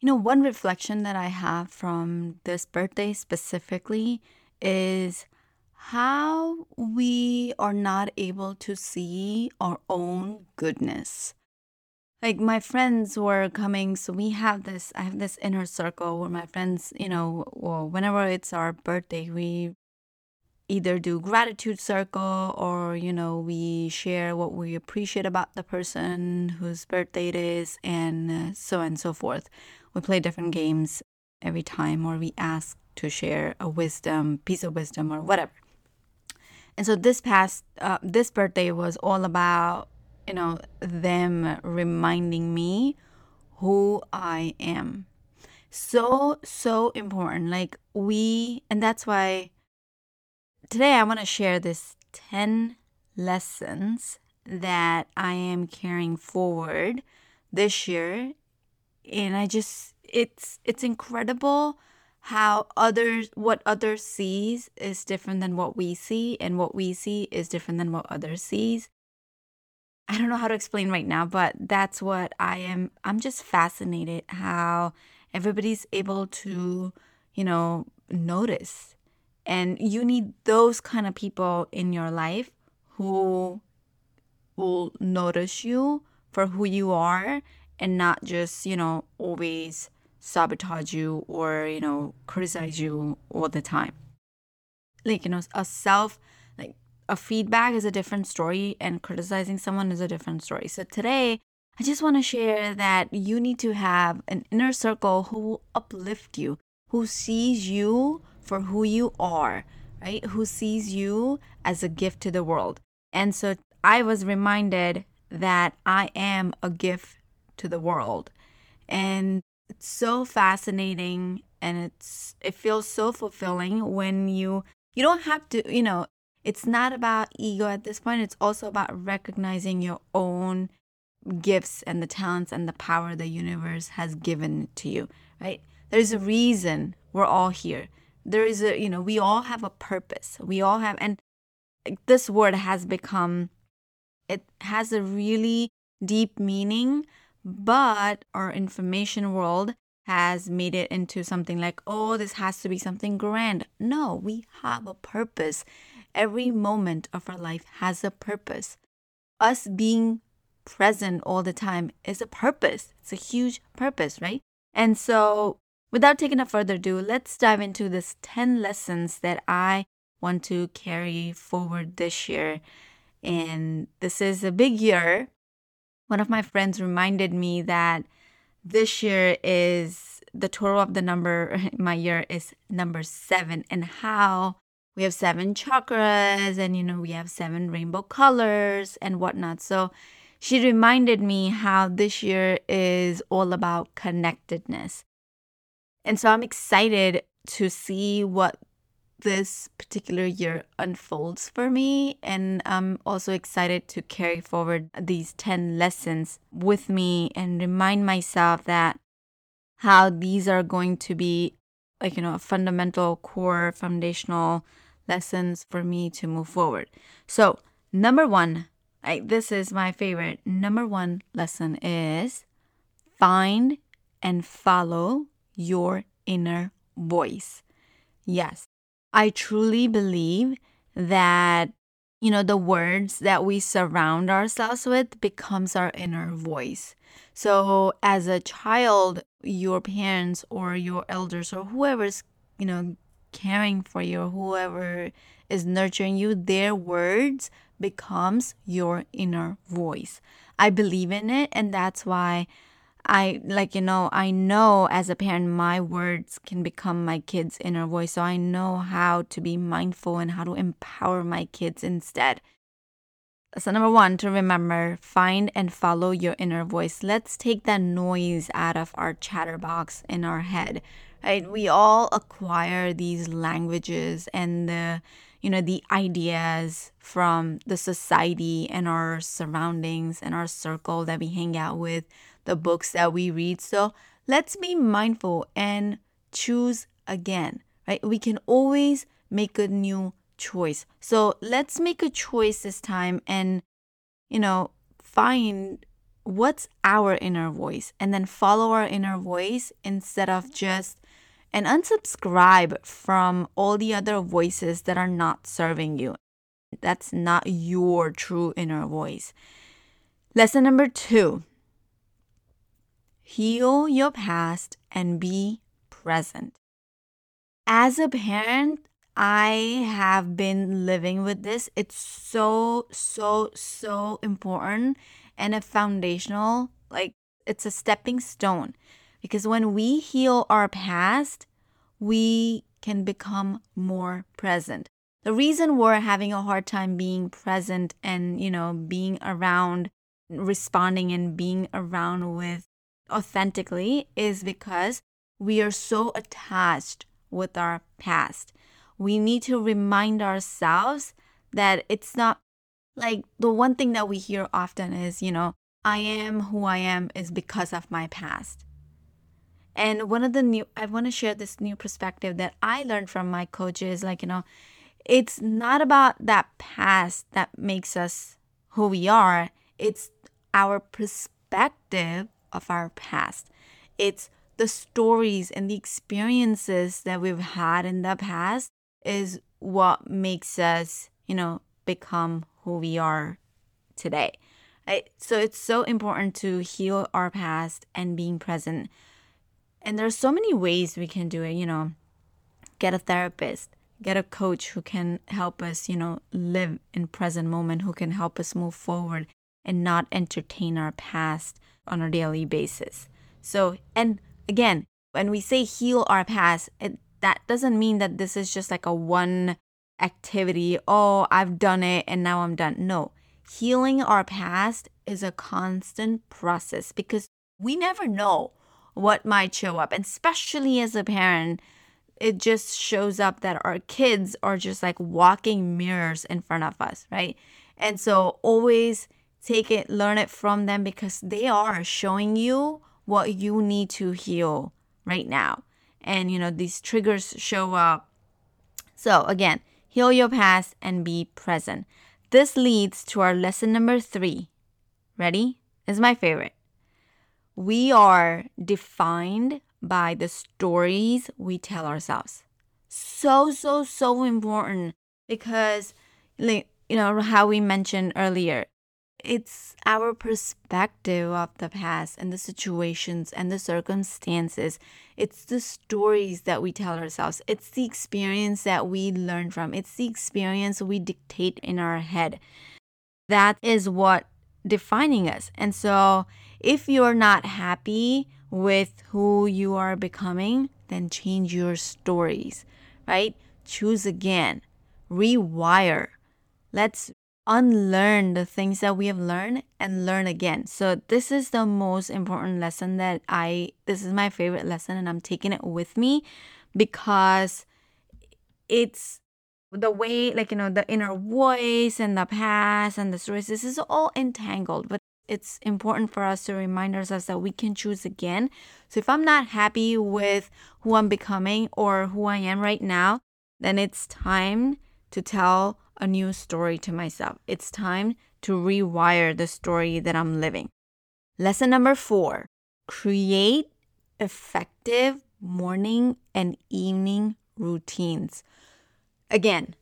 you know, one reflection that I have from this birthday specifically is how we are not able to see our own goodness. Like my friends were coming, so we have this, I have this inner circle where my friends, you know, well, whenever it's our birthday, we either do gratitude circle or you know we share what we appreciate about the person whose birthday it is and so on and so forth we play different games every time or we ask to share a wisdom piece of wisdom or whatever. And so this past uh, this birthday was all about you know them reminding me who i am. So so important. Like we and that's why today i want to share this 10 lessons that i am carrying forward this year and I just it's it's incredible how others what others sees is different than what we see and what we see is different than what others sees. I don't know how to explain right now, but that's what I am I'm just fascinated how everybody's able to, you know, notice. And you need those kind of people in your life who will notice you for who you are and not just, you know, always sabotage you or, you know, criticize you all the time. Like, you know, a self, like a feedback is a different story and criticizing someone is a different story. So today, I just want to share that you need to have an inner circle who will uplift you, who sees you for who you are, right? Who sees you as a gift to the world. And so I was reminded that I am a gift to the world. And it's so fascinating and it's it feels so fulfilling when you you don't have to, you know, it's not about ego at this point. It's also about recognizing your own gifts and the talents and the power the universe has given to you, right? There's a reason we're all here. There is a, you know, we all have a purpose. We all have, and this word has become, it has a really deep meaning but our information world has made it into something like, oh, this has to be something grand. No, we have a purpose. Every moment of our life has a purpose. Us being present all the time is a purpose. It's a huge purpose, right? And so, without taking up further ado, let's dive into this 10 lessons that I want to carry forward this year. And this is a big year one of my friends reminded me that this year is the total of the number my year is number seven and how we have seven chakras and you know we have seven rainbow colors and whatnot. So she reminded me how this year is all about connectedness. And so i'm excited to see what this particular year unfolds for me. And I'm also excited to carry forward these 10 lessons with me and remind myself that how these are going to be like, you know, a fundamental core foundational lessons for me to move forward. So, number one, I, this is my favorite. Number one lesson is find and follow your inner voice. Yes, I truly believe that you know the words that we surround ourselves with becomes our inner voice. So as a child, your parents or your elders or whoever's, you know, caring for you or whoever is nurturing you, their words becomes your inner voice. I believe in it and that's why I like you know I know as a parent my words can become my kids inner voice so I know how to be mindful and how to empower my kids instead Lesson number one to remember find and follow your inner voice. Let's take that noise out of our chatterbox in our head. Right? We all acquire these languages and the you know the ideas from the society and our surroundings and our circle that we hang out with, the books that we read. So let's be mindful and choose again, right? We can always make a new choice. So let's make a choice this time and, you know, find what's our inner voice and then follow our inner voice instead of just and unsubscribe from all the other voices that are not serving you. That's not your true inner voice. Lesson number two heal your past and be present. As a parent, I have been living with this. It's so, so, so important and a foundational, like it's a stepping stone. Because when we heal our past, we can become more present. The reason we're having a hard time being present and, you know, being around, responding and being around with authentically is because we are so attached with our past we need to remind ourselves that it's not like the one thing that we hear often is, you know, I am who I am is because of my past. And one of the new, I want to share this new perspective that I learned from my coaches. Like, you know, it's not about that past that makes us who we are, it's our perspective of our past. It's the stories and the experiences that we've had in the past is what makes us, you know, become who we are today. Right? So it's so important to heal our past and being present. And there's so many ways we can do it, you know, get a therapist, get a coach who can help us, you know, live in present moment, who can help us move forward and not entertain our past on a daily basis. So, and again, when we say heal our past, it that doesn't mean that this is just like a one activity. Oh, I've done it and now I'm done. No, healing our past is a constant process because we never know what might show up. And especially as a parent, it just shows up that our kids are just like walking mirrors in front of us, right? And so always take it, learn it from them because they are showing you what you need to heal right now. And you know these triggers show up. So again heal your past and be present. This leads to our lesson number three. Ready? Is my favorite. We are defined by the stories we tell ourselves. So so so important because like you know how we mentioned earlier it's our perspective of the past and the situations and the circumstances. It's the stories that we tell ourselves. It's the experience that we learn from. It's the experience we dictate in our head. That is what defining us. And so if you're not happy with who you are becoming, then change your stories, right? Choose again, rewire. Let's unlearn the things that we have learned and learn again. So this is the most important lesson that I this is my favorite lesson and I'm taking it with me because it's the way like you know the inner voice and the past and the stories this is all entangled but it's important for us to remind ourselves that we can choose again so if i'm not happy with who i'm becoming or who i am right now then it's time to tell a new story to myself. It's time to rewire the story that I'm living. Lesson number four create effective morning and evening routines. Again,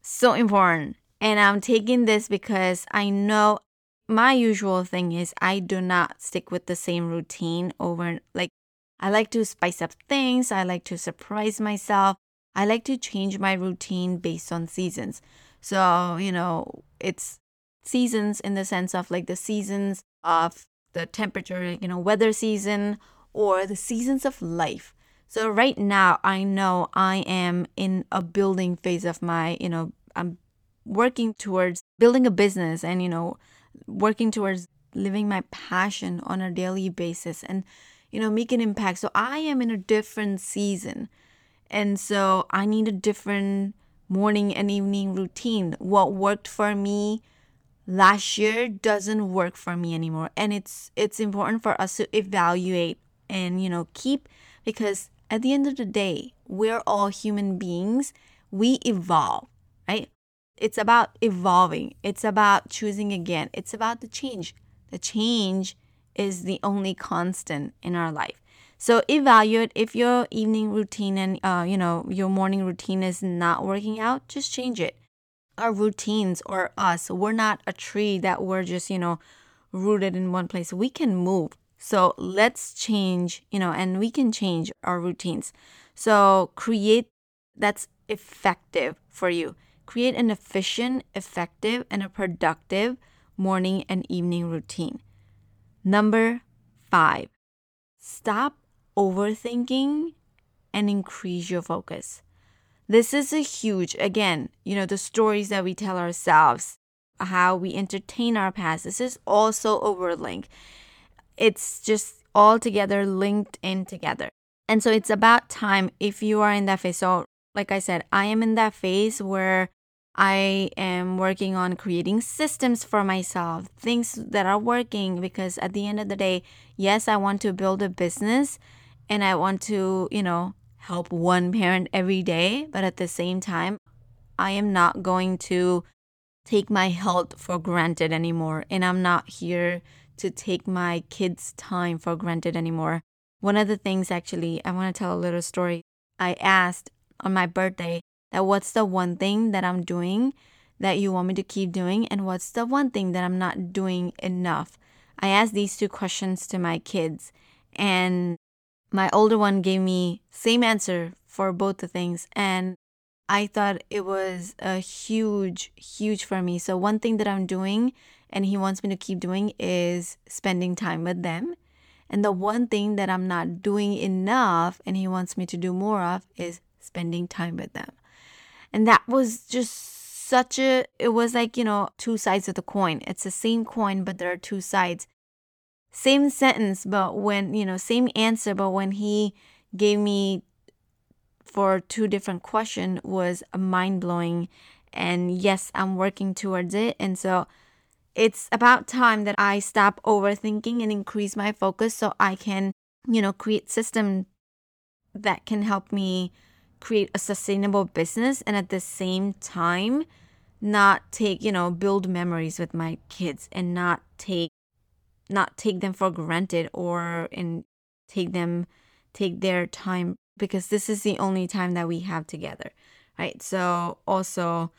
so important. And I'm taking this because I know my usual thing is I do not stick with the same routine over like I like to spice up things, I like to surprise myself. I like to change my routine based on seasons. So, you know, it's seasons in the sense of like the seasons of the temperature, you know, weather season or the seasons of life. So right now I know I am in a building phase of my, you know, I'm working towards building a business and, you know, working towards living my passion on a daily basis and, you know, make an impact. So I am in a different season. And so I need a different morning and evening routine. What worked for me last year doesn't work for me anymore. And it's it's important for us to evaluate and, you know, keep because at the end of the day, we're all human beings. We evolve, right? It's about evolving. It's about choosing again. It's about the change. The change is the only constant in our life. So evaluate if your evening routine and uh, you know your morning routine is not working out. Just change it. Our routines or us, we're not a tree that we're just you know rooted in one place. We can move. So let's change, you know, and we can change our routines. So create that's effective for you. Create an efficient, effective, and a productive morning and evening routine. Number five, stop overthinking and increase your focus. This is a huge, again, you know, the stories that we tell ourselves, how we entertain our past. This is also overlink. It's just all together linked in together. And so it's about time if you are in that phase. So, like I said, I am in that phase where I am working on creating systems for myself, things that are working because at the end of the day, yes, I want to build a business and I want to, you know, help one parent every day, but at the same time, I am not going to take my health for granted anymore and I'm not here to take my kids' time for granted anymore. One of the things actually, I want to tell a little story. I asked on my birthday that what's the one thing that I'm doing that you want me to keep doing and what's the one thing that I'm not doing enough. I asked these two questions to my kids and my older one gave me same answer for both the things and I thought it was a huge huge for me. So one thing that I'm doing and he wants me to keep doing is spending time with them. And the one thing that I'm not doing enough and he wants me to do more of is spending time with them. And that was just such a, it was like, you know, two sides of the coin. It's the same coin, but there are two sides. Same sentence, but when, you know, same answer, but when he gave me for two different question was mind blowing. And yes, I'm working towards it. And so, it's about time that I stop overthinking and increase my focus so I can, you know, create system that can help me create a sustainable business and at the same time not take, you know, build memories with my kids and not take not take them for granted or and take them take their time because this is the only time that we have together. Right? So also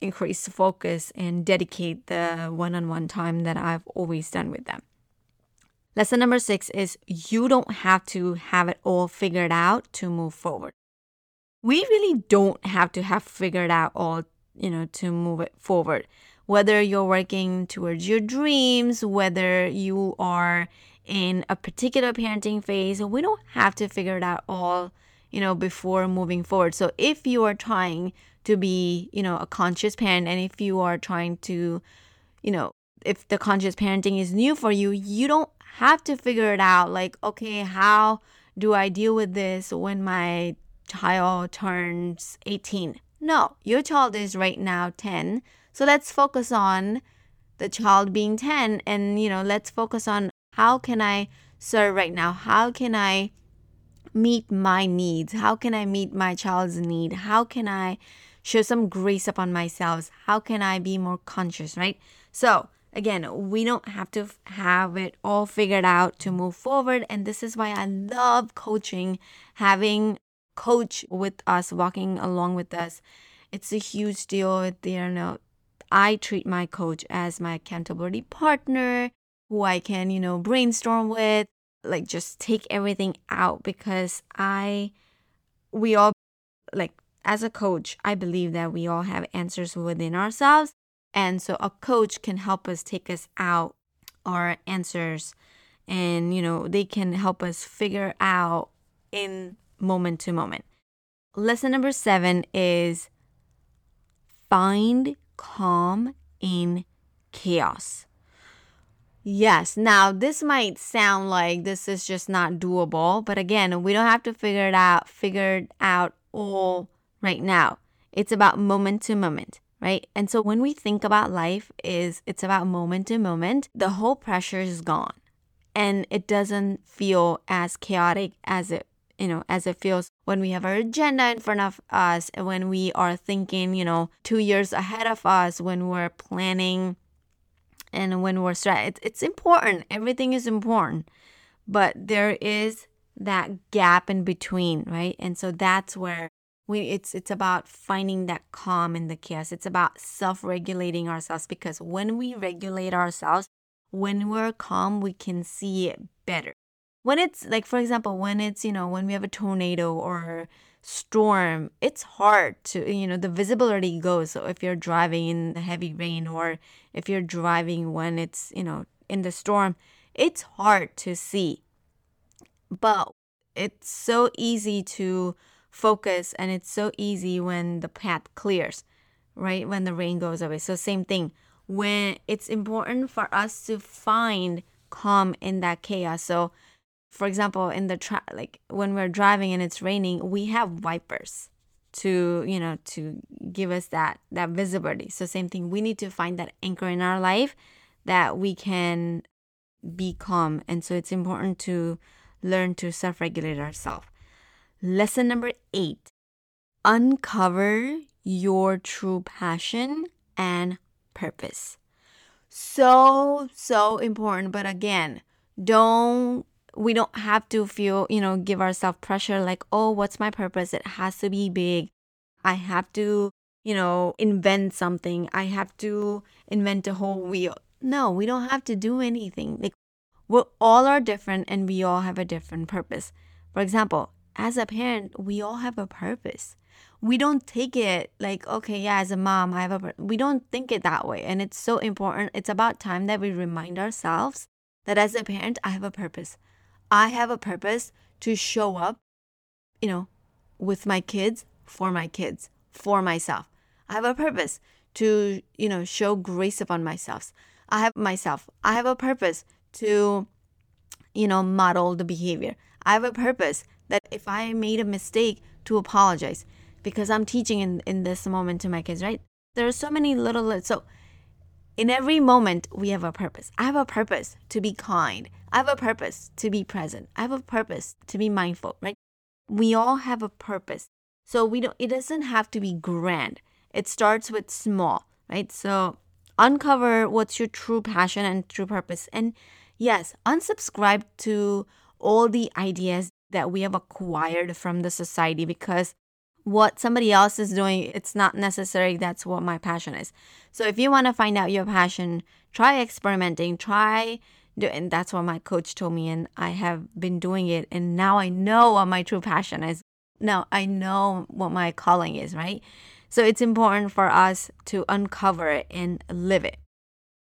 increase focus and dedicate the one on one time that I've always done with them. Lesson number six is you don't have to have it all figured out to move forward. We really don't have to have figured out all, you know, to move it forward. Whether you're working towards your dreams, whether you are in a particular parenting phase, we don't have to figure it out all, you know, before moving forward. So if you are trying to be, you know, a conscious parent. And if you are trying to, you know, if the conscious parenting is new for you, you don't have to figure it out. Like, okay, how do I deal with this when my child turns 18? No, your child is right now 10. So let's focus on the child being 10 and, you know, let's focus on how can I serve right now? How can I meet my needs? How can I meet my child's need? How can I show some grace upon myself. How can I be more conscious, right? So, again, we don't have to have it all figured out to move forward. And this is why I love coaching, having coach with us, walking along with us. It's a huge deal. You know, I treat my coach as my accountability partner who I can, you know, brainstorm with, like just take everything out because I, we all like as a coach, I believe that we all have answers within ourselves. And so a coach can help us take us out our answers and, you know, they can help us figure out in moment to moment. Lesson number seven is find calm in chaos. Yes, now this might sound like this is just not doable, but again, we don't have to figure it out, figure it out all right now. It's about moment to moment, right? And so when we think about life is it's about moment to moment, the whole pressure is gone. And it doesn't feel as chaotic as it you know, as it feels when we have our agenda in front of us, when we are thinking, you know, two years ahead of us, when we're planning and when we're stressed. It's, important. Everything is important. But there is that gap in between, right? And so that's where we it's it's about finding that calm in the chaos. It's about self-regulating ourselves because when we regulate ourselves, when we're calm, we can see it better when it's like for example when it's you know when we have a tornado or storm it's hard to you know the visibility goes. So if you're driving in the heavy rain or if you're driving when it's you know in the storm it's hard to see. But it's so easy to focus and it's so easy when the path clears right? When the rain goes away. So same thing. When it's important for us to find calm in that chaos. So for example, in the tra- like when we're driving and it's raining, we have wipers to you know to give us that that visibility. So same thing, we need to find that anchor in our life that we can be calm, and so it's important to learn to self-regulate ourselves. Lesson number eight: uncover your true passion and purpose. So so important, but again, don't we don't have to feel, you know, give ourselves pressure like, oh, what's my purpose? It has to be big. I have to, you know, invent something. I have to invent a whole wheel. No, we don't have to do anything. Like, we all are different and we all have a different purpose. For example, as a parent, we all have a purpose. We don't take it like, okay, yeah, as a mom, I have a, we don't think it that way. And it's so important. It's about time that we remind ourselves that as a parent, I have a purpose. I have a purpose to show up, you know, with my kids, for my kids, for myself. I have a purpose to, you know, show grace upon myself. I have myself. I have a purpose to, you know, model the behavior. I have a purpose that if I made a mistake, to apologize because I'm teaching in, in this moment to my kids, right? There are so many little, so in every moment, we have a purpose. I have a purpose to be kind. I have a purpose to be present. I have a purpose to be mindful, right? We all have a purpose. So we don't it doesn't have to be grand. It starts with small, right? So uncover what's your true passion and true purpose. And yes, unsubscribe to all the ideas that we have acquired from the society because what somebody else is doing, it's not necessary that's what my passion is. So if you want to find out your passion, try experimenting, try do and that's what my coach told me and I have been doing it and now I know what my true passion is. Now I know what my calling is, right? So it's important for us to uncover it and live it.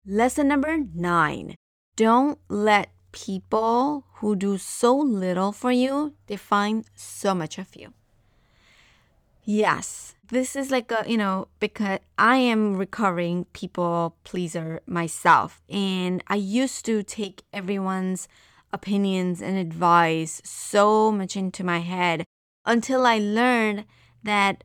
Lesson number 9. Don't let people who do so little for you define so much of you. Yes. This is like a, you know, because I am recovering people pleaser myself. And I used to take everyone's opinions and advice so much into my head until I learned that,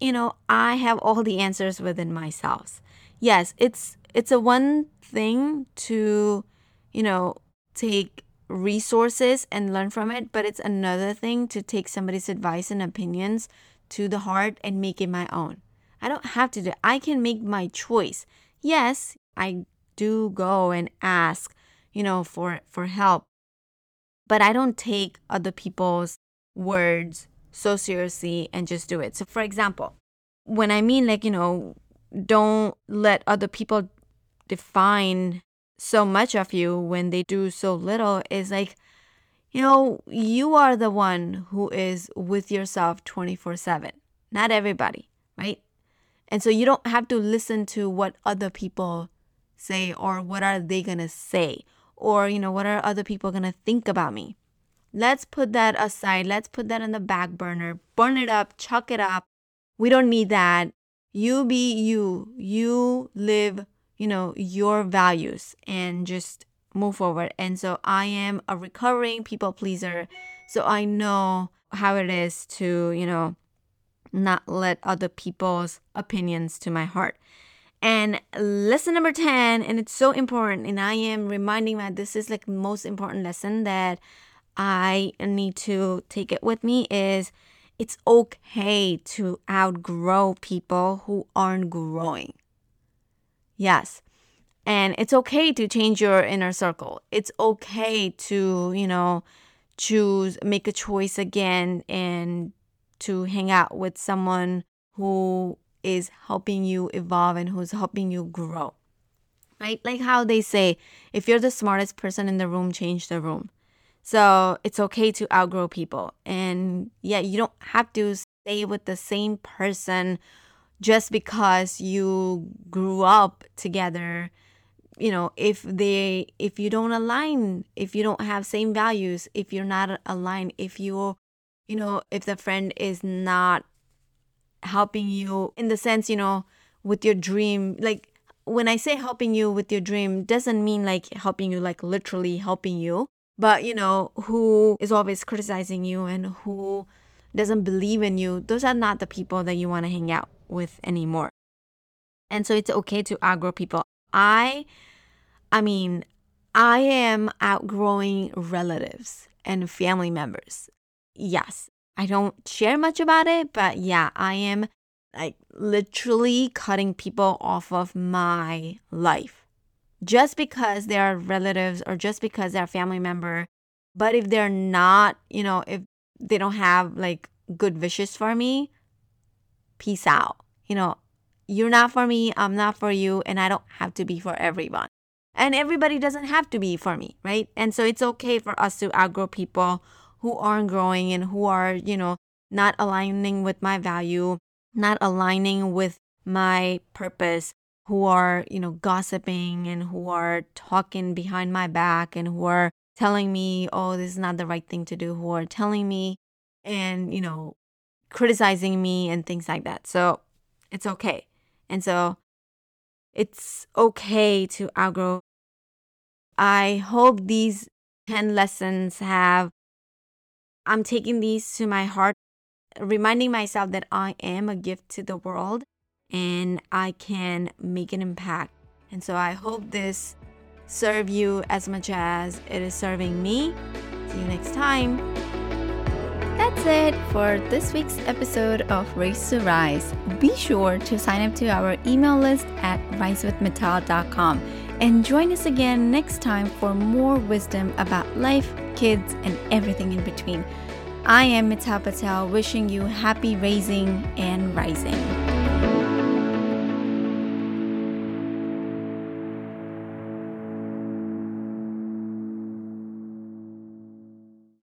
you know, I have all the answers within myself. Yes, it's it's a one thing to, you know, take resources and learn from it, but it's another thing to take somebody's advice and opinions to the heart and make it my own. I don't have to do it. I can make my choice. Yes, I do go and ask, you know, for for help. But I don't take other people's words so seriously and just do it. So for example, when I mean like, you know, don't let other people define so much of you when they do so little is like you know you are the one who is with yourself 24/7 not everybody right? And so you don't have to listen to what other people say or what are they going to say or you know what are other people going to think about me. Let's put that aside. Let's put that on the back burner. Burn it up. Chuck it up. We don't need that. You be you. You live, you know, your values and just move forward. And so I am a recovering people pleaser. So I know how it is to, you know, not let other people's opinions to my heart. And lesson number 10, and it's so important, and I am reminding that this is like most important lesson that I need to take it with me is it's okay to outgrow people who aren't growing. Yes. And it's okay to change your inner circle. It's okay to, you know, choose, make a choice again and to hang out with someone who is helping you evolve and who's helping you grow. Right? Like how they say, if you're the smartest person in the room, change the room. So it's okay to outgrow people. And yeah, you don't have to stay with the same person just because you grew up together you know if they if you don't align if you don't have same values if you're not aligned if you you know if the friend is not helping you in the sense, you know, with your dream. Like when I say helping you with your dream, doesn't mean like helping you, like literally helping you, but you know, who is always criticizing you and who doesn't believe in you, those are not the people that you want to hang out with anymore. And so it's okay to outgrow people. I, I mean, I am outgrowing relatives and family members. Yes, I don't share much about it, but yeah, I am like literally cutting people off of my life just because they're relatives or just because they're a family member. But if they're not, you know, if they don't have like good wishes for me, peace out. You know, you're not for me, I'm not for you, and I don't have to be for everyone. And everybody doesn't have to be for me, right? And so it's okay for us to outgrow people who aren't growing and who are, you know, not aligning with my value, not aligning with my purpose, who are, you know, gossiping and who are talking behind my back and who are telling me, oh, this is not the right thing to do, who are telling me and, you know, criticizing me and things like that. So it's okay. And so it's okay to outgrow. I hope these 10 lessons have I'm taking these to my heart, reminding myself that I am a gift to the world and I can make an impact. And so I hope this serve you as much as it is serving me. See you next time. That's it for this week's episode of Raise to Rise. Be sure to sign up to our email list at risewithmittal.com and join us again next time for more wisdom about life, kids, and everything in between. I am Mittal Patel, wishing you happy raising and rising.